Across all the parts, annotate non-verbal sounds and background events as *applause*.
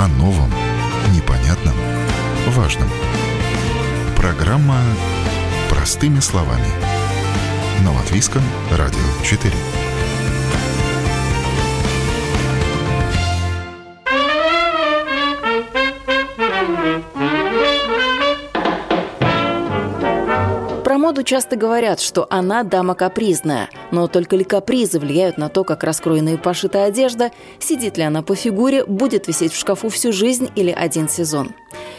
о новом, непонятном, важном. Программа «Простыми словами» на Латвийском радио 4. моду часто говорят, что она дама капризная, но только ли капризы влияют на то, как раскроена и пошита одежда, сидит ли она по фигуре, будет висеть в шкафу всю жизнь или один сезон.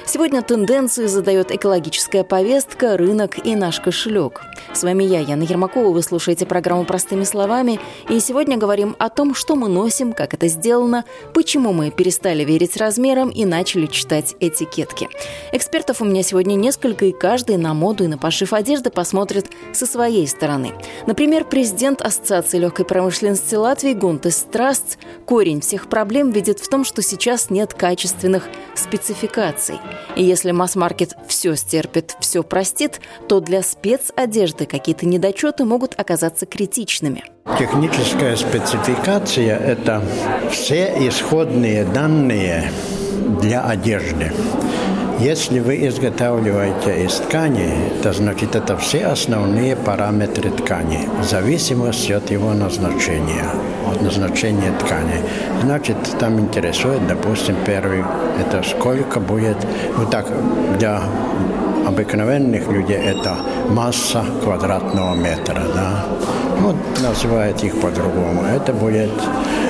Сегодня тенденции задает экологическая повестка, рынок и наш кошелек. С вами я, Яна Ермакова, вы слушаете программу «Простыми словами», и сегодня говорим о том, что мы носим, как это сделано, почему мы перестали верить размерам и начали читать этикетки. Экспертов у меня сегодня несколько, и каждый на моду и на пошив одежды посмотрит со своей стороны. Например, президент Ассоциации легкой промышленности Латвии Гунтес Страст корень всех проблем видит в том, что сейчас нет качественных спецификаций. И если масс-маркет все стерпит, все простит, то для спецодежды какие-то недочеты могут оказаться критичными. Техническая спецификация – это все исходные данные для одежды. Если вы изготавливаете из ткани, то значит это все основные параметры ткани, в зависимости от его назначения, от назначения ткани. Значит, там интересует, допустим, первый, это сколько будет, вот так, для обыкновенных людей это масса квадратного метра, да. Вот называют их по-другому. Это будет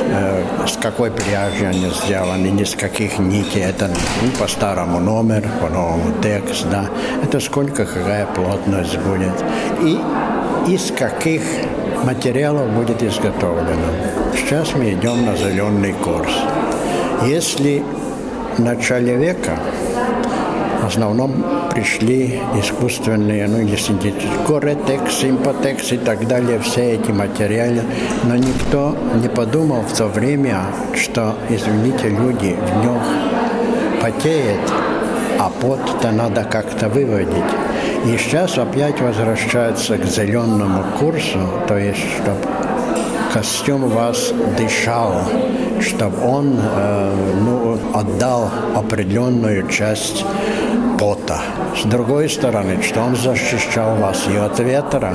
э, с какой пряжи они сделаны, ни с каких нитей. Это ну, по старому номер, по новому текст, да. Это сколько, какая плотность будет. И из каких материалов будет изготовлено. Сейчас мы идем на зеленый курс. Если начале века в основном пришли искусственные, ну или синтетические, коретекс, симпотекс и так далее, все эти материалы. Но никто не подумал в то время, что, извините, люди в нем потеют, а пот-то надо как-то выводить. И сейчас опять возвращается к зеленому курсу, то есть, чтобы костюм вас дышал, чтобы он э, ну, отдал определенную часть пота. С другой стороны, что он защищал вас и от ветра,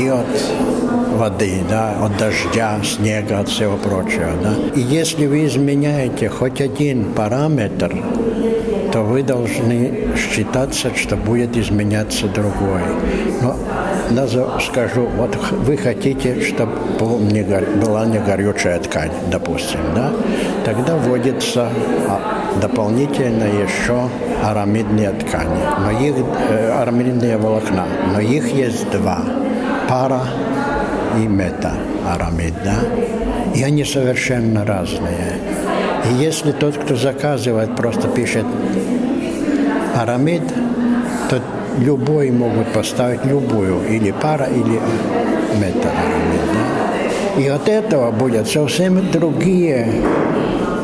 и от воды, да, от дождя, снега, от всего прочего. Да. И если вы изменяете хоть один параметр, то вы должны считаться, что будет изменяться другой. Но даже скажу, вот вы хотите, чтобы была не горючая ткань, допустим, да? Тогда вводится а, дополнительно еще арамидные ткани, но их, э, арамидные волокна, но их есть два, пара и мета арамид, да? И они совершенно разные. И если тот, кто заказывает, просто пишет арамид, то любой могут поставить любую, или пара, или арамид, да? И от этого будет совсем другие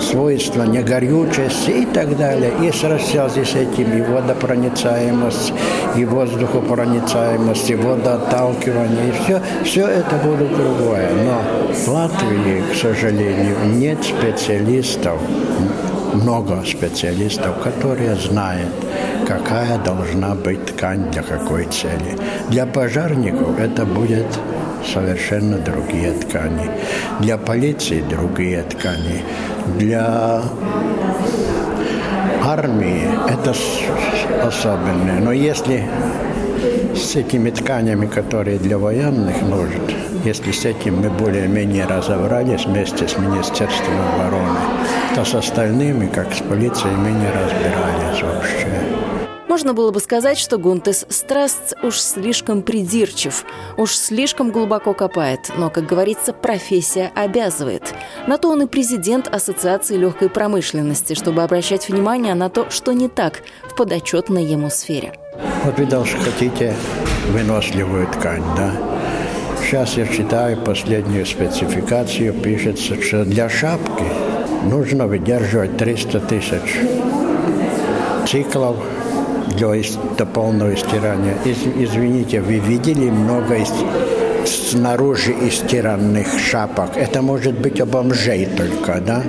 свойства негорючести и так далее. И с связи с этим и водопроницаемость, и воздухопроницаемость, и водоотталкивание, и все, все это будет другое. Но в Латвии, к сожалению, нет специалистов, много специалистов, которые знают, какая должна быть ткань для какой цели. Для пожарников это будет совершенно другие ткани. Для полиции другие ткани. Для армии это особенное. Но если с этими тканями, которые для военных нужны, если с этим мы более-менее разобрались вместе с Министерством обороны, то с остальными, как с полицией, мы не разбирались вообще. Можно было бы сказать, что Гунтес Страст уж слишком придирчив, уж слишком глубоко копает, но, как говорится, профессия обязывает. На то он и президент Ассоциации легкой промышленности, чтобы обращать внимание на то, что не так в подотчетной ему сфере. Вот вы даже хотите выносливую ткань, да? Сейчас я читаю последнюю спецификацию, пишется, что для шапки нужно выдерживать 300 тысяч циклов для до полного стирания. Из, извините, вы видели много из, снаружи истиранных шапок? Это может быть у бомжей только, да?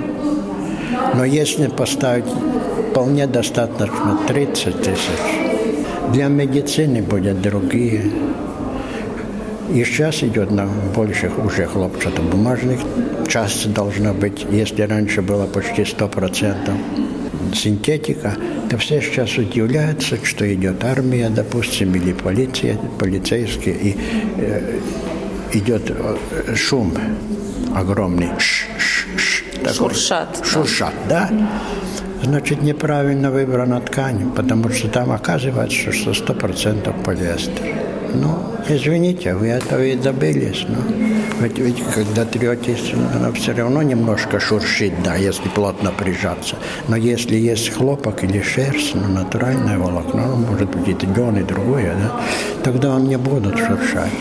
Но если поставить вполне достаточно 30 тысяч, для медицины будут другие. И сейчас идет на больших уже хлопчатобумажных. Часть должна быть, если раньше было почти 100% синтетика, то все сейчас удивляются, что идет армия, допустим, или полиция, полицейские, и э, идет э, шум огромный. Ш -ш -ш, шуршат. Шуршат, да. да? Значит, неправильно выбрана ткань, потому что там оказывается, что 100% полиэстер. Ну, извините, вы этого и добились. Но ведь, ведь когда третесь, она все равно немножко шуршит, да, если плотно прижаться. Но если есть хлопок или шерсть, ну, натуральное волокно, ну, может быть, и лен, и другое, да, тогда он не будет шуршать.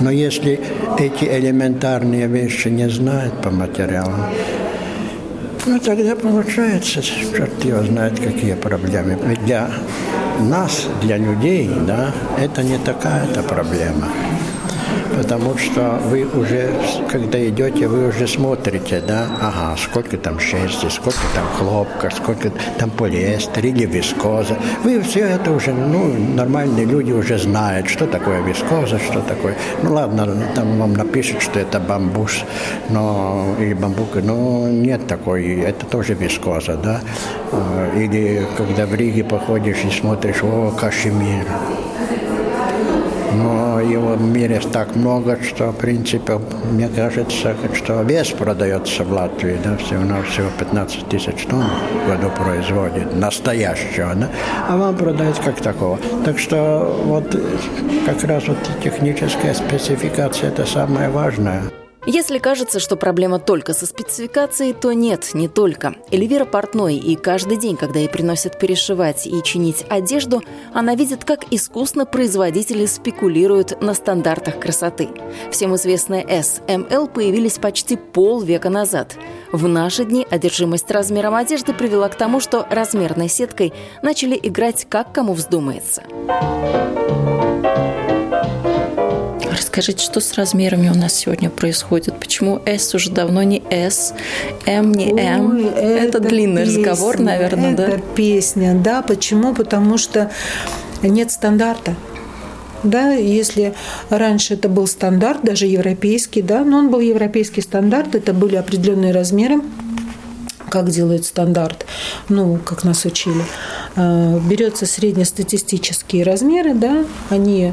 Но если эти элементарные вещи не знают по материалам, ну, тогда получается, черт его знает, какие проблемы. Ведь для нас, для людей, да, это не такая-то проблема потому что вы уже, когда идете, вы уже смотрите, да, ага, сколько там шерсти, сколько там хлопка, сколько там полиэстер или вискоза. Вы все это уже, ну, нормальные люди уже знают, что такое вискоза, что такое. Ну, ладно, там вам напишут, что это бамбус, но, или бамбук, но нет такой, это тоже вискоза, да. Или когда в Риге походишь и смотришь, о, кашемир но его в мире так много, что, в принципе, мне кажется, что вес продается в Латвии, да, всего-навсего 15 тысяч тонн в году производит, настоящего, да, а вам продают как такого. Так что вот как раз вот техническая спецификация – это самое важное. Если кажется, что проблема только со спецификацией, то нет, не только. Эльвира портной, и каждый день, когда ей приносят перешивать и чинить одежду, она видит, как искусно производители спекулируют на стандартах красоты. Всем известные SML появились почти полвека назад. В наши дни одержимость размером одежды привела к тому, что размерной сеткой начали играть как кому вздумается. Расскажите, что с размерами у нас сегодня происходит? Почему S уже давно не S, M не M? Ой, это, это длинный песня, разговор, наверное, это да? Это песня, да. Почему? Потому что нет стандарта. Да, если раньше это был стандарт, даже европейский, да, но он был европейский стандарт, это были определенные размеры, как делают стандарт, ну, как нас учили, а, берется среднестатистические размеры, да, они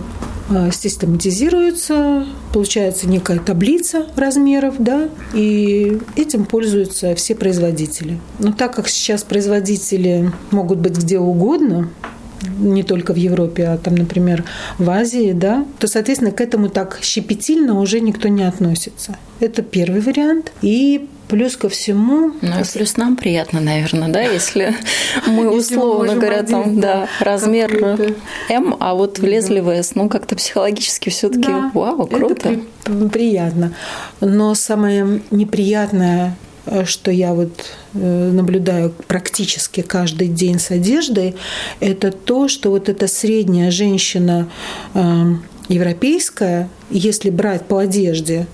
а, систематизируются, получается некая таблица размеров, да, и этим пользуются все производители. Но так как сейчас производители могут быть где угодно, не только в Европе, а там, например, в Азии, да, то, соответственно, к этому так щепетильно уже никто не относится. Это первый вариант. И Плюс ко всему... Ну и плюс нам приятно, наверное, да, если *laughs* мы условно говоря, там, да, размер М, а вот влезли в S, ну как-то психологически все таки вау, круто. Приятно. Но самое неприятное Э, что я вот э, наблюдаю практически каждый день с одеждой, это то, что вот эта средняя женщина э, европейская, если брать по одежде,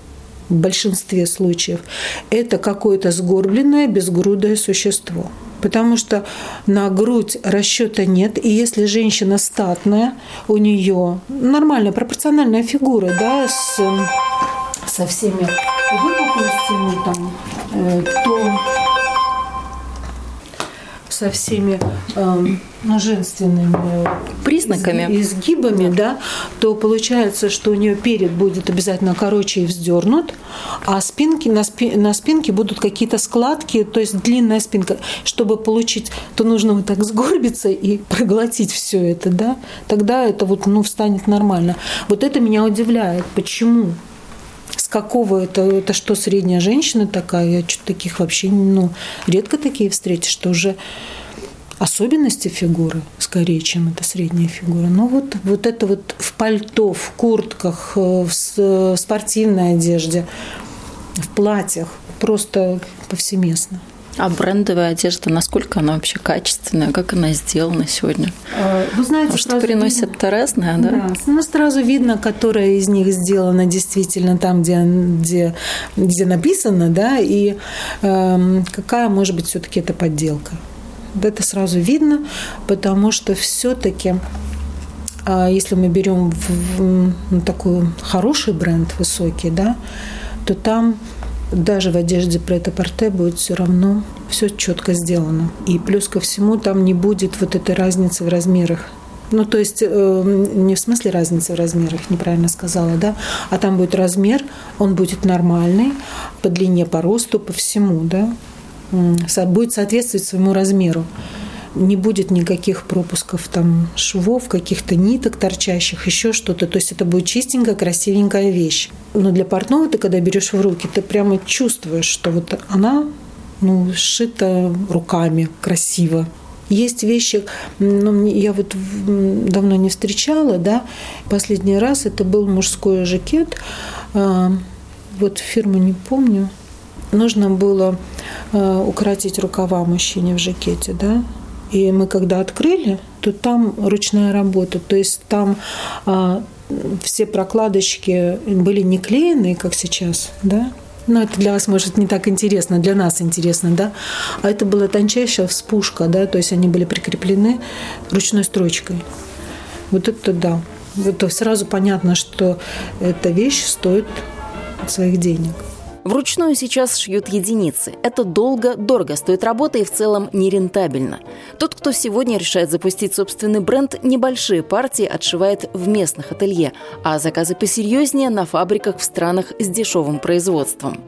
в большинстве случаев, это какое-то сгорбленное, безгрудое существо. Потому что на грудь расчета нет. И если женщина статная, у нее нормальная пропорциональная фигура, да, с, со всеми выпуклостями там, Э, со всеми э, ну, женственными признаками, изгибами, да, то получается, что у нее перед будет обязательно короче и вздернут, а спинки на, спи, на спинке будут какие-то складки, то есть длинная спинка. Чтобы получить, то нужно вот так сгорбиться и проглотить все это, да, тогда это вот ну встанет нормально. Вот это меня удивляет, почему какого это, это что, средняя женщина такая? Я что-то таких вообще, ну, редко такие встретишь, что уже особенности фигуры скорее, чем это средняя фигура. Но вот, вот это вот в пальто, в куртках, э, в спортивной одежде, в платьях просто повсеместно. А брендовая одежда, насколько она вообще качественная, как она сделана сегодня? А, вы знаете, Может, приносит-то разное, да? Да, ну, сразу видно, которая из них сделана действительно там, где, где, где написано, да, и э, какая может быть все-таки это подделка. Это сразу видно, потому что все-таки а если мы берем в, в, ну, такой хороший бренд, высокий, да, то там даже в одежде претапорте будет все равно все четко сделано. И плюс ко всему там не будет вот этой разницы в размерах. Ну, то есть э, не в смысле разницы в размерах, неправильно сказала, да, а там будет размер, он будет нормальный по длине, по росту, по всему, да, будет соответствовать своему размеру не будет никаких пропусков там швов, каких-то ниток торчащих, еще что-то. То есть это будет чистенькая, красивенькая вещь. Но для портного ты, когда берешь в руки, ты прямо чувствуешь, что вот она ну, сшита руками красиво. Есть вещи, ну, я вот давно не встречала, да, последний раз это был мужской жакет, а, вот фирму не помню, нужно было а, укоротить рукава мужчине в жакете, да, и мы когда открыли, то там ручная работа, то есть там а, все прокладочки были не клееные, как сейчас, да, но это для вас, может, не так интересно, для нас интересно, да, а это была тончайшая вспушка, да, то есть они были прикреплены ручной строчкой. Вот это да. То сразу понятно, что эта вещь стоит своих денег. Вручную сейчас шьют единицы. Это долго, дорого стоит работа и в целом нерентабельно. Тот, кто сегодня решает запустить собственный бренд, небольшие партии отшивает в местных ателье, а заказы посерьезнее на фабриках в странах с дешевым производством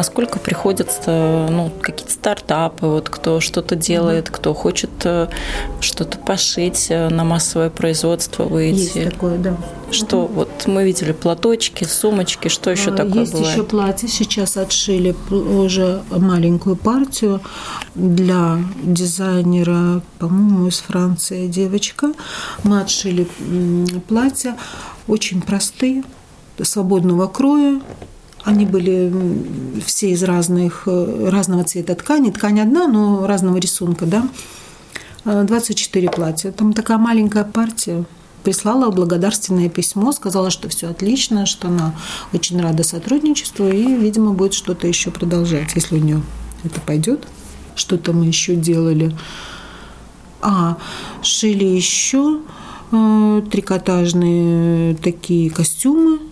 насколько приходится ну, какие-то стартапы, вот кто что-то делает, mm-hmm. кто хочет э, что-то пошить э, на массовое производство выйти. Есть такое, да. Что mm-hmm. вот мы видели платочки, сумочки, что еще а, такое Есть бывает? еще платье. Сейчас отшили уже маленькую партию для дизайнера, по-моему, из Франции девочка. Мы отшили платья очень простые, свободного кроя, они были все из разных, э, разного цвета ткани. Ткань одна, но разного рисунка, да. 24 э, платья. Там такая маленькая партия. Прислала благодарственное письмо, сказала, что все отлично, что она очень рада сотрудничеству и, видимо, будет что-то еще продолжать, если у нее это пойдет. Что-то мы еще делали. А, шили еще э, трикотажные такие костюмы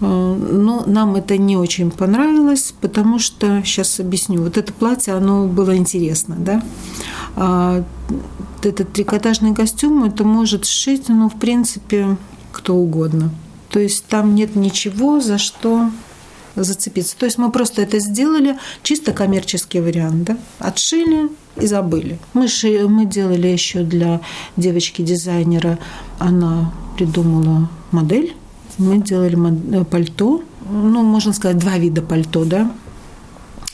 но нам это не очень понравилось, потому что, сейчас объясню, вот это платье, оно было интересно, да. А этот трикотажный костюм, это может сшить, ну, в принципе, кто угодно. То есть там нет ничего, за что зацепиться. То есть мы просто это сделали, чисто коммерческий вариант, да? Отшили и забыли. Мы, ши, мы делали еще для девочки-дизайнера, она придумала модель мы делали э, пальто, ну, можно сказать, два вида пальто, да,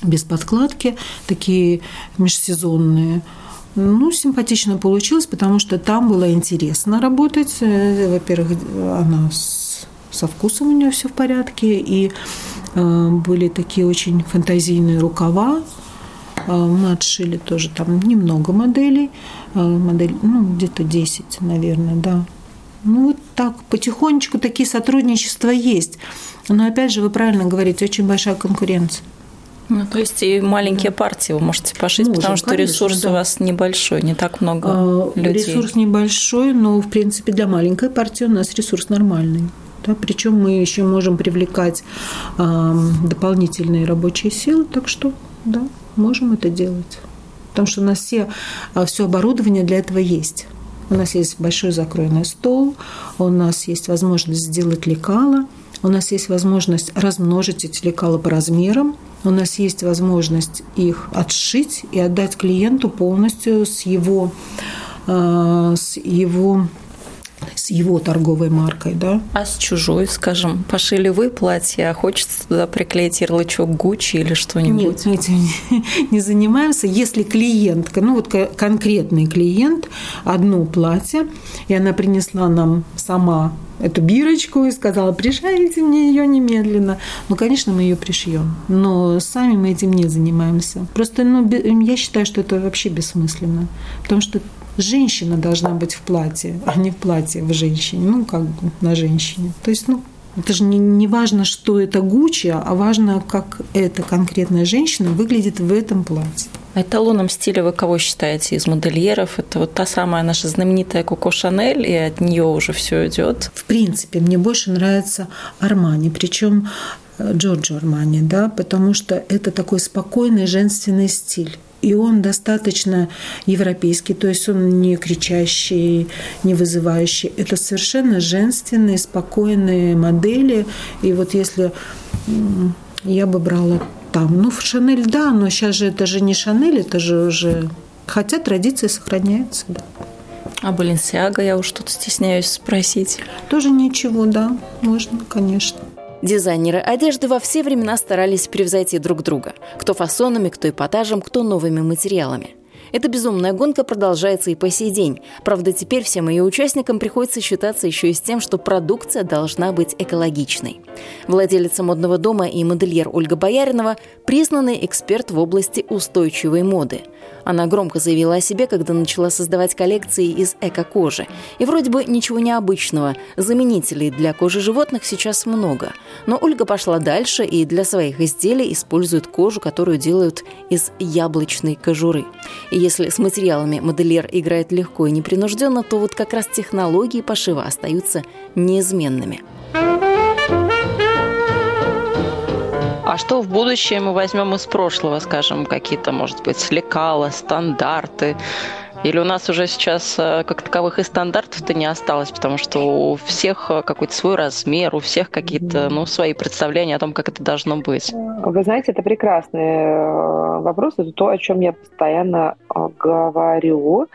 без подкладки, такие межсезонные. Ну, симпатично получилось, потому что там было интересно работать. Э, во-первых, она с, со вкусом у нее все в порядке, и э, были такие очень фантазийные рукава. Э, мы отшили тоже там немного моделей, модель, ну, где-то 10, наверное, да. Ну, вот так, потихонечку такие сотрудничества есть. Но опять же, вы правильно говорите, очень большая конкуренция. Ну, то есть и маленькие да. партии вы можете пошить, Можем, потому что конечно, ресурс да. у вас небольшой, не так много а, людей. Ресурс небольшой, но, в принципе, для маленькой партии у нас ресурс нормальный. Да, причем мы еще можем привлекать э, дополнительные рабочие силы, так что да, можем это делать. Потому что у нас все, а, все оборудование для этого есть. У нас есть большой закроенный стол, у нас есть возможность сделать лекала, у нас есть возможность размножить эти лекала по размерам, у нас есть возможность их отшить и отдать клиенту полностью с его, э, с его с его торговой маркой, да. А с чужой, скажем, пошили вы платье, а хочется туда приклеить ярлычок Гуччи или что-нибудь? Нет, этим не *laughs* занимаемся. Если клиентка, ну вот конкретный клиент, одно платье, и она принесла нам сама эту бирочку и сказала, пришейте мне ее немедленно. Ну, конечно, мы ее пришьем, но сами мы этим не занимаемся. Просто ну, я считаю, что это вообще бессмысленно, потому что женщина должна быть в платье, а не в платье в женщине, ну, как бы на женщине. То есть, ну, это же не, не важно, что это Гуччи, а важно, как эта конкретная женщина выглядит в этом платье. Эталоном стиля вы кого считаете из модельеров? Это вот та самая наша знаменитая Коко Шанель, и от нее уже все идет. В принципе, мне больше нравится Армани, причем э, Джорджо Армани, да, потому что это такой спокойный женственный стиль. И он достаточно европейский, то есть он не кричащий, не вызывающий. Это совершенно женственные, спокойные модели. И вот если я бы брала там. Ну, в Шанель, да, но сейчас же это же не Шанель, это же уже... Хотя традиции сохраняются, да. А Баленсиага, я уж тут стесняюсь спросить. Тоже ничего, да, можно, конечно. Дизайнеры одежды во все времена старались превзойти друг друга. Кто фасонами, кто эпатажем, кто новыми материалами. Эта безумная гонка продолжается и по сей день. Правда, теперь всем ее участникам приходится считаться еще и с тем, что продукция должна быть экологичной. Владелица модного дома и модельер Ольга Бояринова – признанный эксперт в области устойчивой моды – она громко заявила о себе, когда начала создавать коллекции из эко-кожи. И вроде бы ничего необычного. Заменителей для кожи животных сейчас много. Но Ольга пошла дальше и для своих изделий использует кожу, которую делают из яблочной кожуры. И если с материалами модельер играет легко и непринужденно, то вот как раз технологии пошива остаются неизменными. А что в будущем мы возьмем из прошлого, скажем, какие-то, может быть, лекала, стандарты? Или у нас уже сейчас э, как таковых и стандартов-то не осталось, потому что у всех э, какой-то свой размер, у всех какие-то ну, свои представления о том, как это должно быть? Вы знаете, это прекрасный э, вопрос. Это то, о чем я постоянно говорю.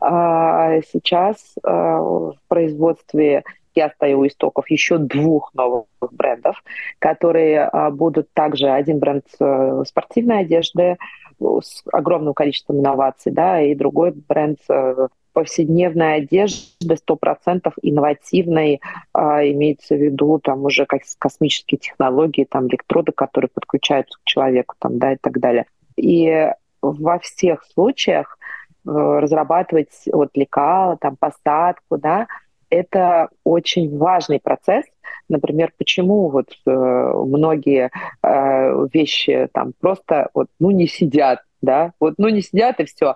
А, сейчас в производстве я стою у истоков еще двух новых брендов, которые а, будут также один бренд э, спортивной одежды с огромным количеством инноваций, да, и другой бренд э, повседневной одежды 100% инновативной, а, имеется в виду там уже как космические технологии, там электроды, которые подключаются к человеку, там, да, и так далее. И во всех случаях э, разрабатывать вот лекала, там, посадку, да, это очень важный процесс. Например, почему вот э, многие э, вещи там просто вот ну не сидят, да, вот ну не сидят и все.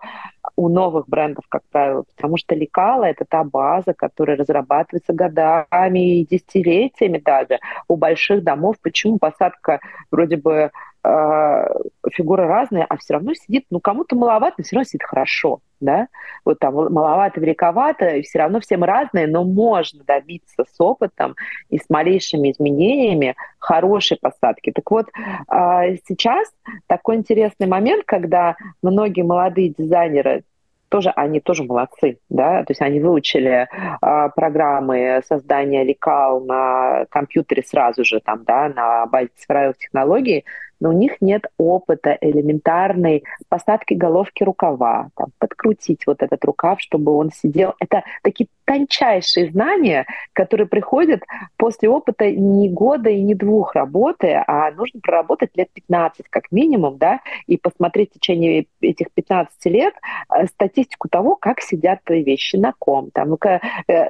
У новых брендов, как правило, потому что лекала это та база, которая разрабатывается годами и десятилетиями даже у больших домов. Почему посадка вроде бы э, фигура разная, а все равно сидит, ну кому-то маловато, но все равно сидит хорошо да, вот там маловато, великовато, и все равно все мы разные, но можно добиться с опытом и с малейшими изменениями хорошей посадки. Так вот, а, сейчас такой интересный момент, когда многие молодые дизайнеры тоже они тоже молодцы, да, то есть они выучили э, программы создания лекал на компьютере сразу же, там, да, на базе цифровых технологий, но у них нет опыта элементарной посадки головки рукава, там, подкрутить вот этот рукав, чтобы он сидел. Это такие тончайшие знания, которые приходят после опыта не года и не двух работы, а нужно проработать лет 15 как минимум, да, и посмотреть в течение этих 15 лет э, статистику того, как сидят твои вещи, на ком, там, э,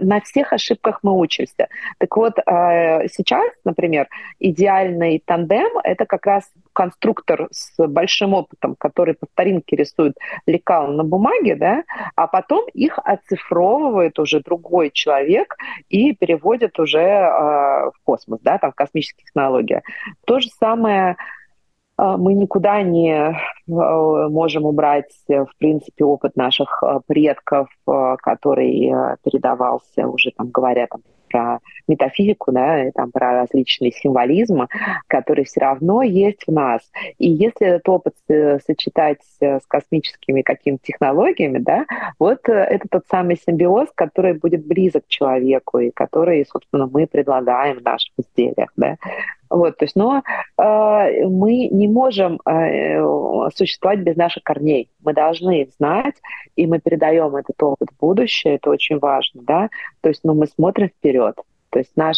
на всех ошибках мы учимся. Так вот, э, сейчас, например, идеальный тандем — это как раз конструктор с большим опытом, который по старинке рисует лекал на бумаге, да, а потом их оцифровывает уже другой человек и переводит уже э, в космос, да, там космические технологии. То же самое а, мы никуда не а, можем убрать, в принципе, опыт наших предков, который передавался уже, там, говоря там, про метафизику, да, и там про различные символизмы, которые все равно есть в нас. И если этот опыт сочетать с космическими какими-то технологиями, да, вот э, это тот самый симбиоз, который будет близок человеку и который, собственно, мы предлагаем в наших изделиях, да. Вот, то есть, но э, мы не можем э, существовать без наших корней. Мы должны их знать, и мы передаем этот опыт в будущее. Это очень важно, да. То есть, ну, мы смотрим вперед. То есть наш,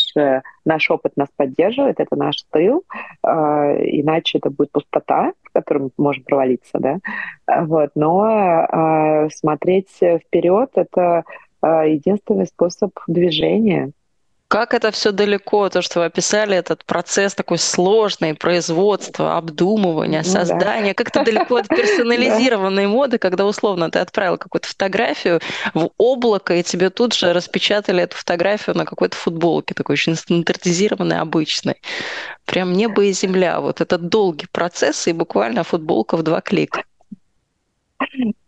наш опыт нас поддерживает, это наш тыл, иначе это будет пустота, в которую мы можем провалиться, да. Вот. Но смотреть вперед — это единственный способ движения. Как это все далеко, то, что вы описали, этот процесс такой сложный, производство, обдумывание, ну, создание, да. как это далеко от *laughs* персонализированной моды, когда условно ты отправил какую-то фотографию в облако, и тебе тут же распечатали эту фотографию на какой-то футболке, такой очень стандартизированной, обычной. Прям небо и земля. Вот этот долгий процесс, и буквально футболка в два клика.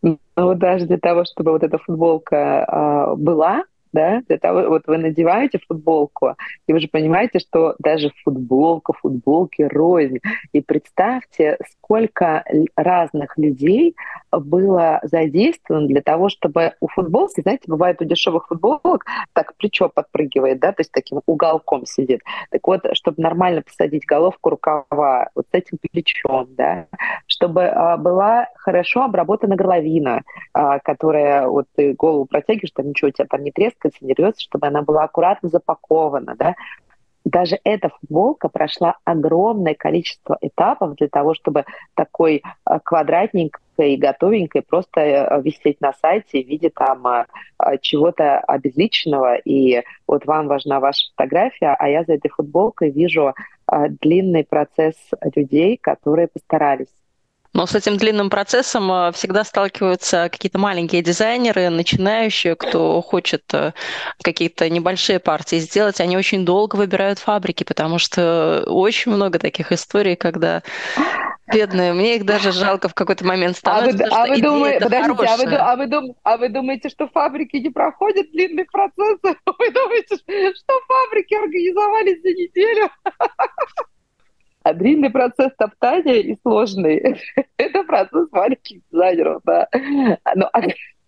Ну, даже для того, чтобы вот эта футболка э, была, да, для того, вот вы надеваете футболку, и вы же понимаете, что даже футболка, футболки рознь. И представьте, сколько разных людей было задействовано для того, чтобы у футболки, знаете, бывает у дешевых футболок так плечо подпрыгивает, да, то есть таким уголком сидит. Так вот, чтобы нормально посадить головку рукава вот с этим плечом, да, чтобы а, была хорошо обработана горловина, а, которая вот ты голову протягиваешь, там ничего у тебя там не трескает, трескается, не рвется, чтобы она была аккуратно запакована, да. Даже эта футболка прошла огромное количество этапов для того, чтобы такой э, квадратненькой и готовенькой просто э, висеть на сайте в виде там э, чего-то обезличенного. И вот вам важна ваша фотография, а я за этой футболкой вижу длинный процесс людей, которые постарались но с этим длинным процессом э, всегда сталкиваются какие-то маленькие дизайнеры, начинающие, кто хочет э, какие-то небольшие партии сделать. Они очень долго выбирают фабрики, потому что очень много таких историй, когда Бедные, мне их даже жалко в какой-то момент становится. А вы, а вы, думаете, подождите, а вы, а, вы дум, а вы думаете, что фабрики не проходят длинных процессов? *laughs* Вы думаете, что фабрики организовались за неделю? *laughs* А длинный процесс топтания и сложный – *laughs* это процесс маленьких дизайнеров, да. Но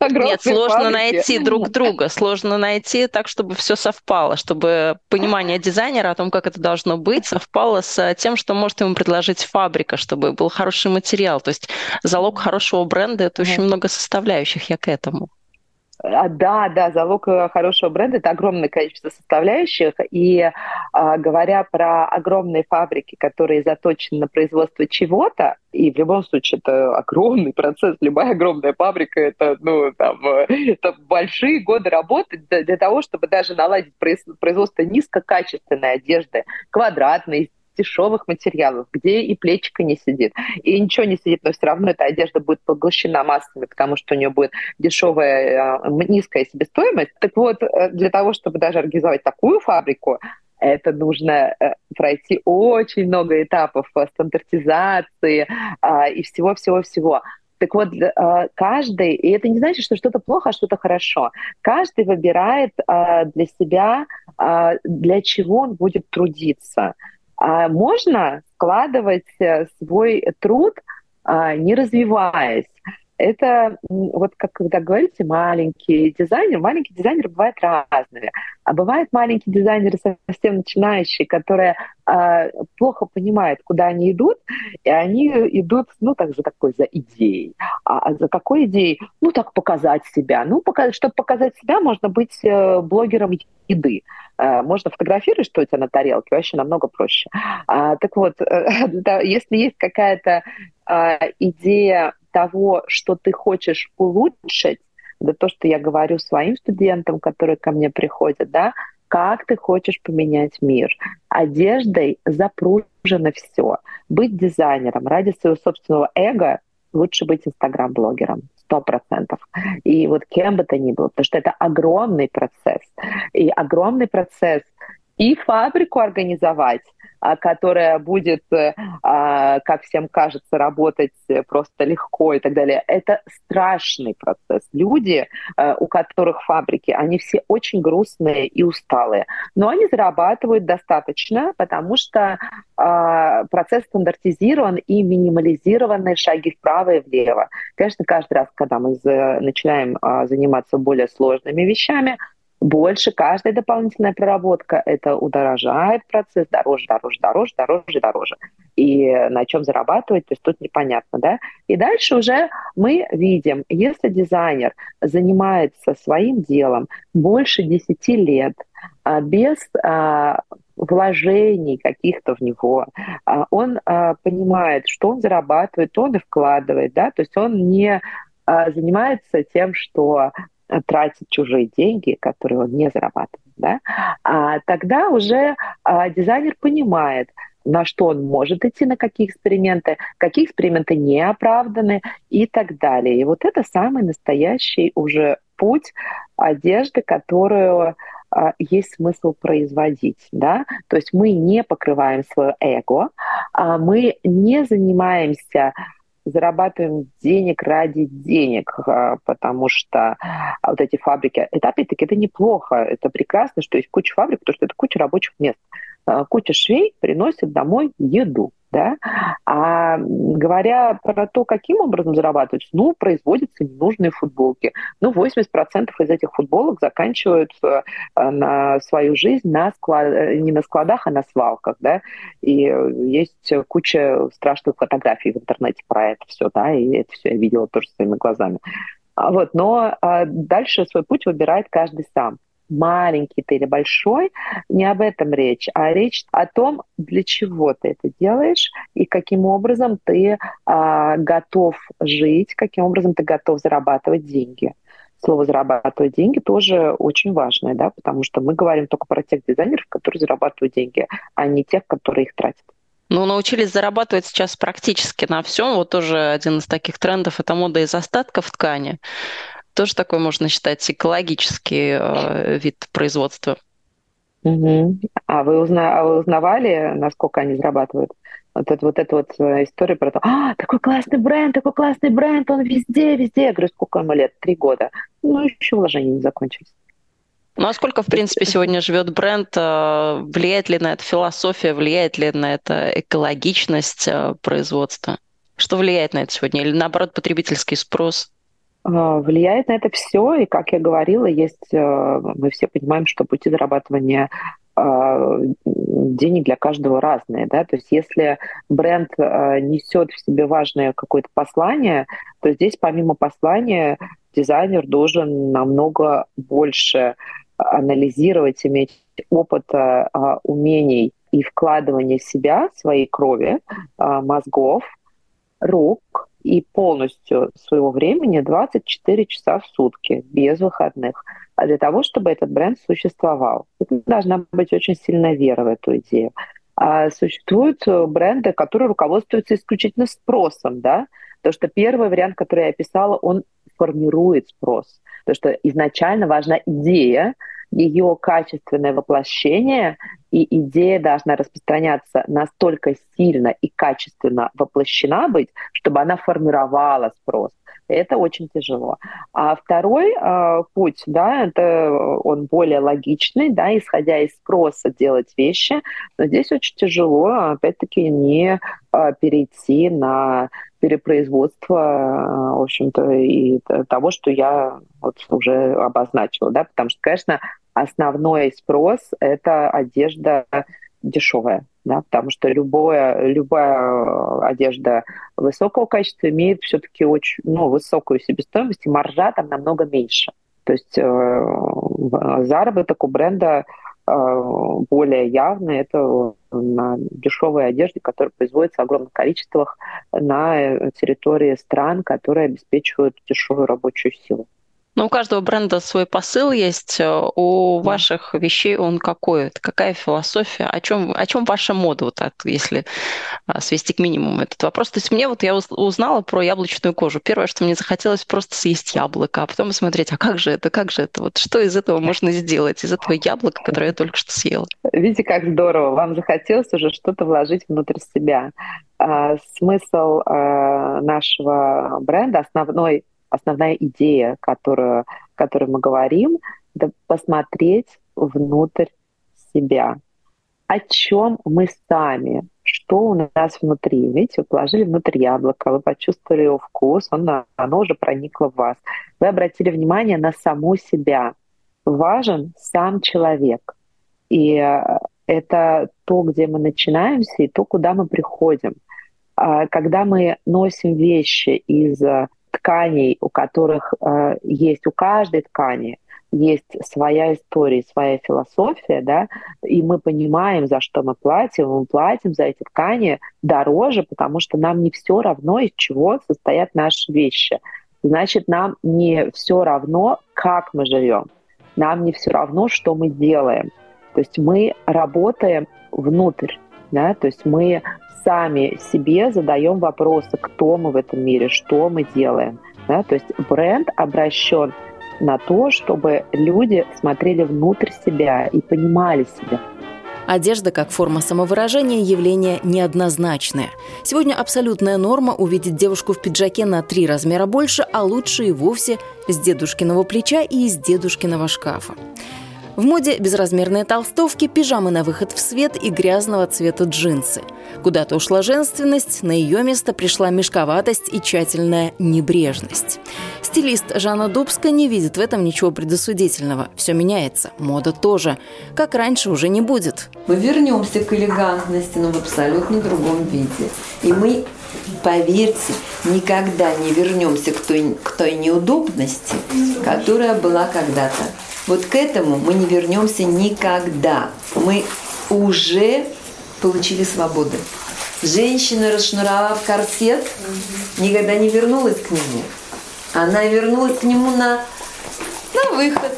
нет, сложно фабрики. найти друг друга, сложно найти так, чтобы все совпало, чтобы понимание дизайнера о том, как это должно быть, совпало с тем, что может ему предложить фабрика, чтобы был хороший материал. То есть залог хорошего бренда – это очень много составляющих, я к этому. А, да, да, залог э, хорошего бренда – это огромное количество составляющих. И а, говоря про огромные фабрики, которые заточены на производство чего-то, и в любом случае это огромный *laughs* процесс, любая огромная фабрика – это, ну, там, э, это большие годы работы для, для того, чтобы даже наладить производство низкокачественной одежды, квадратной, дешевых материалов, где и плечика не сидит, и ничего не сидит, но все равно эта одежда будет поглощена массами, потому что у нее будет дешевая, э, низкая себестоимость. Так вот, э, для того, чтобы даже организовать такую фабрику, это нужно э, пройти очень много этапов стандартизации а, и всего-всего-всего. Так вот, каждый, и это не значит, что что-то плохо, а что-то хорошо. Каждый выбирает для себя, для чего он будет трудиться. А можно складывать э, свой труд, а, не развиваясь. Это вот как когда говорите маленький дизайнер, маленький дизайнер бывает разные. А бывают маленькие дизайнеры совсем начинающие, которые э, плохо понимают, куда они идут, и они идут, ну, так же такой за идеей. А, а за какой идеей? Ну, так показать себя. Ну, пока, чтобы показать себя, можно быть э, блогером еды. Э, можно фотографировать, что у тебя на тарелке, вообще намного проще. А, так вот, *laughs* да, если есть какая-то э, идея того, что ты хочешь улучшить, да то, что я говорю своим студентам, которые ко мне приходят, да, как ты хочешь поменять мир. Одеждой запружено все. Быть дизайнером ради своего собственного эго лучше быть инстаграм-блогером сто процентов. И вот кем бы то ни было, потому что это огромный процесс. И огромный процесс и фабрику организовать, которая будет, э, а, как всем кажется, работать просто легко и так далее. Это страшный процесс. Люди, э, у которых фабрики, они все очень грустные и усталые, но они зарабатывают достаточно, потому что а, процесс стандартизирован и минимализированы шаги вправо и влево. Конечно, каждый раз, когда мы начинаем заниматься более сложными вещами, больше каждая дополнительная проработка это удорожает процесс дороже, дороже, дороже, дороже, дороже. И на чем зарабатывать, то есть тут непонятно, да? И дальше уже мы видим, если дизайнер занимается своим делом больше 10 лет – без вложений каких-то в него. Он понимает, что он зарабатывает, он и вкладывает, да, то есть он не занимается тем, что тратит чужие деньги, которые он не зарабатывает, да, а тогда уже дизайнер понимает, на что он может идти, на какие эксперименты, какие эксперименты не оправданы и так далее. И вот это самый настоящий уже путь одежды, которую а, есть смысл производить, да, то есть мы не покрываем свое эго, а мы не занимаемся зарабатываем денег ради денег, а, потому что вот эти фабрики, это опять-таки это неплохо, это прекрасно, что есть куча фабрик, потому что это куча рабочих мест. Э, куча швей приносит домой еду. Да? А говоря про то, каким образом зарабатывать, ну, производятся ненужные футболки. Ну, 80% из этих футболок заканчивают э, на свою жизнь на склад... Э, не на складах, а на свалках. Да? И есть куча страшных фотографий в интернете про это все, да, и это все я видела тоже своими глазами. А вот, но а дальше свой путь выбирает каждый сам маленький ты или большой, не об этом речь, а речь о том, для чего ты это делаешь и каким образом ты а, готов жить, каким образом ты готов зарабатывать деньги. Слово «зарабатывать деньги» тоже очень важное, да, потому что мы говорим только про тех дизайнеров, которые зарабатывают деньги, а не тех, которые их тратят. Ну, научились зарабатывать сейчас практически на всем. Вот тоже один из таких трендов – это мода из остатков ткани тоже такой можно считать экологический э, вид производства. Угу. А, вы узна... а вы узнавали, насколько они зарабатывают? Вот это вот, эта вот э, история про то, а, такой классный бренд, такой классный бренд, он везде, везде. Я говорю, сколько ему лет? Три года. Ну, еще вложения не закончились. Ну а сколько, в принципе, сегодня живет бренд? Э, влияет ли на это философия, влияет ли на это экологичность э, производства? Что влияет на это сегодня? Или наоборот потребительский спрос? А, влияет на это все, и, как я говорила, есть, э, мы все понимаем, что пути зарабатывания а, денег для каждого разные, да, то есть если бренд несет в себе важное какое-то послание, то здесь помимо послания дизайнер должен намного больше анализировать, иметь опыта, а, умений и вкладывания себя, своей крови, мозгов, рук, и полностью своего времени 24 часа в сутки, без выходных, а для того, чтобы этот бренд существовал. Это должна быть очень сильная вера в эту идею. А существуют э, бренды, которые руководствуются исключительно спросом, да, потому что первый вариант, который я описала, он формирует спрос. Потому что изначально важна идея, ее качественное воплощение, и идея должна распространяться настолько сильно и качественно воплощена быть, чтобы она формировала спрос. Это очень тяжело. А второй э, путь, да, это он более логичный, да, исходя из спроса делать вещи, но здесь очень тяжело, опять-таки, не э, перейти на перепроизводство, в общем-то, и того, что я вот уже обозначила, да, потому что, конечно, основной спрос — это одежда дешевая, да, потому что любое, любая одежда высокого качества имеет все-таки очень ну, высокую себестоимость, и маржа там намного меньше. То есть э, заработок у бренда э, более явный, это на дешевой одежде, которая производится в огромных количествах на территории стран, которые обеспечивают дешевую рабочую силу. Ну, у каждого бренда свой посыл есть. Э, у да. ваших вещей он какой? Какая философия? О чем, о чем ваша мода, вот так, если а, свести к минимуму этот вопрос? То есть мне вот я узнала про яблочную кожу. Первое, что мне захотелось просто съесть яблоко, а потом смотреть, а как же это, как же это? Вот что из этого можно сделать, из этого яблока, которое я только что съела? Видите, как здорово. Вам захотелось уже что-то вложить внутрь себя. А, смысл а, нашего бренда, основной основная идея, которую, о которой мы говорим, это посмотреть внутрь себя. О чем мы сами, что у нас внутри. Видите, вы положили внутрь яблоко, вы почувствовали его вкус, он, оно уже проникло в вас. Вы обратили внимание на саму себя. Важен сам человек. И э, это то, где мы начинаемся, и то, куда мы приходим. А когда мы носим вещи из тканей, у которых э, есть у каждой ткани есть своя история, своя философия, да, и мы понимаем, за что мы платим, мы платим за эти ткани дороже, потому что нам не все равно, из чего состоят наши вещи. Значит, нам не все равно, как мы живем, нам не все равно, что мы делаем. То есть мы работаем внутрь, да, то есть мы сами себе задаем вопросы, кто мы в этом мире, что мы делаем. Да? То есть бренд обращен на то, чтобы люди смотрели внутрь себя и понимали себя. Одежда как форма самовыражения – явление неоднозначное. Сегодня абсолютная норма увидеть девушку в пиджаке на три размера больше, а лучше и вовсе с дедушкиного плеча и из дедушкиного шкафа. В моде безразмерные толстовки, пижамы на выход в свет и грязного цвета джинсы. Куда-то ушла женственность, на ее место пришла мешковатость и тщательная небрежность. Стилист Жанна Дубска не видит в этом ничего предосудительного. Все меняется, мода тоже. Как раньше уже не будет. Мы вернемся к элегантности, но в абсолютно другом виде. И мы поверьте, никогда не вернемся к той, к той неудобности, которая была когда-то. Вот к этому мы не вернемся никогда. Мы уже получили свободу. Женщина, расшнуровав корсет, никогда не вернулась к нему. Она вернулась к нему на, на выход,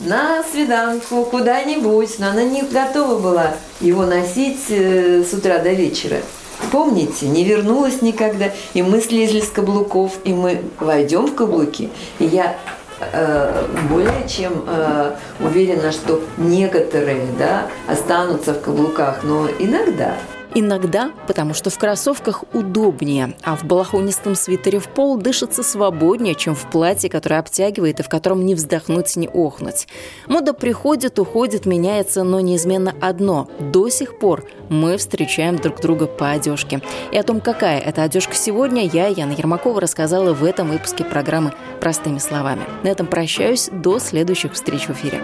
на свиданку, куда-нибудь. Но она не готова была его носить э, с утра до вечера. Помните, не вернулась никогда. И мы слезли с каблуков, и мы войдем в каблуки. И я Э, более чем э, уверена, что некоторые да, останутся в каблуках, но иногда Иногда, потому что в кроссовках удобнее, а в балахонистом свитере в пол дышится свободнее, чем в платье, которое обтягивает и в котором не вздохнуть, не охнуть. Мода приходит, уходит, меняется, но неизменно одно. До сих пор мы встречаем друг друга по одежке. И о том, какая это одежка сегодня, я, Яна Ермакова, рассказала в этом выпуске программы «Простыми словами». На этом прощаюсь. До следующих встреч в эфире.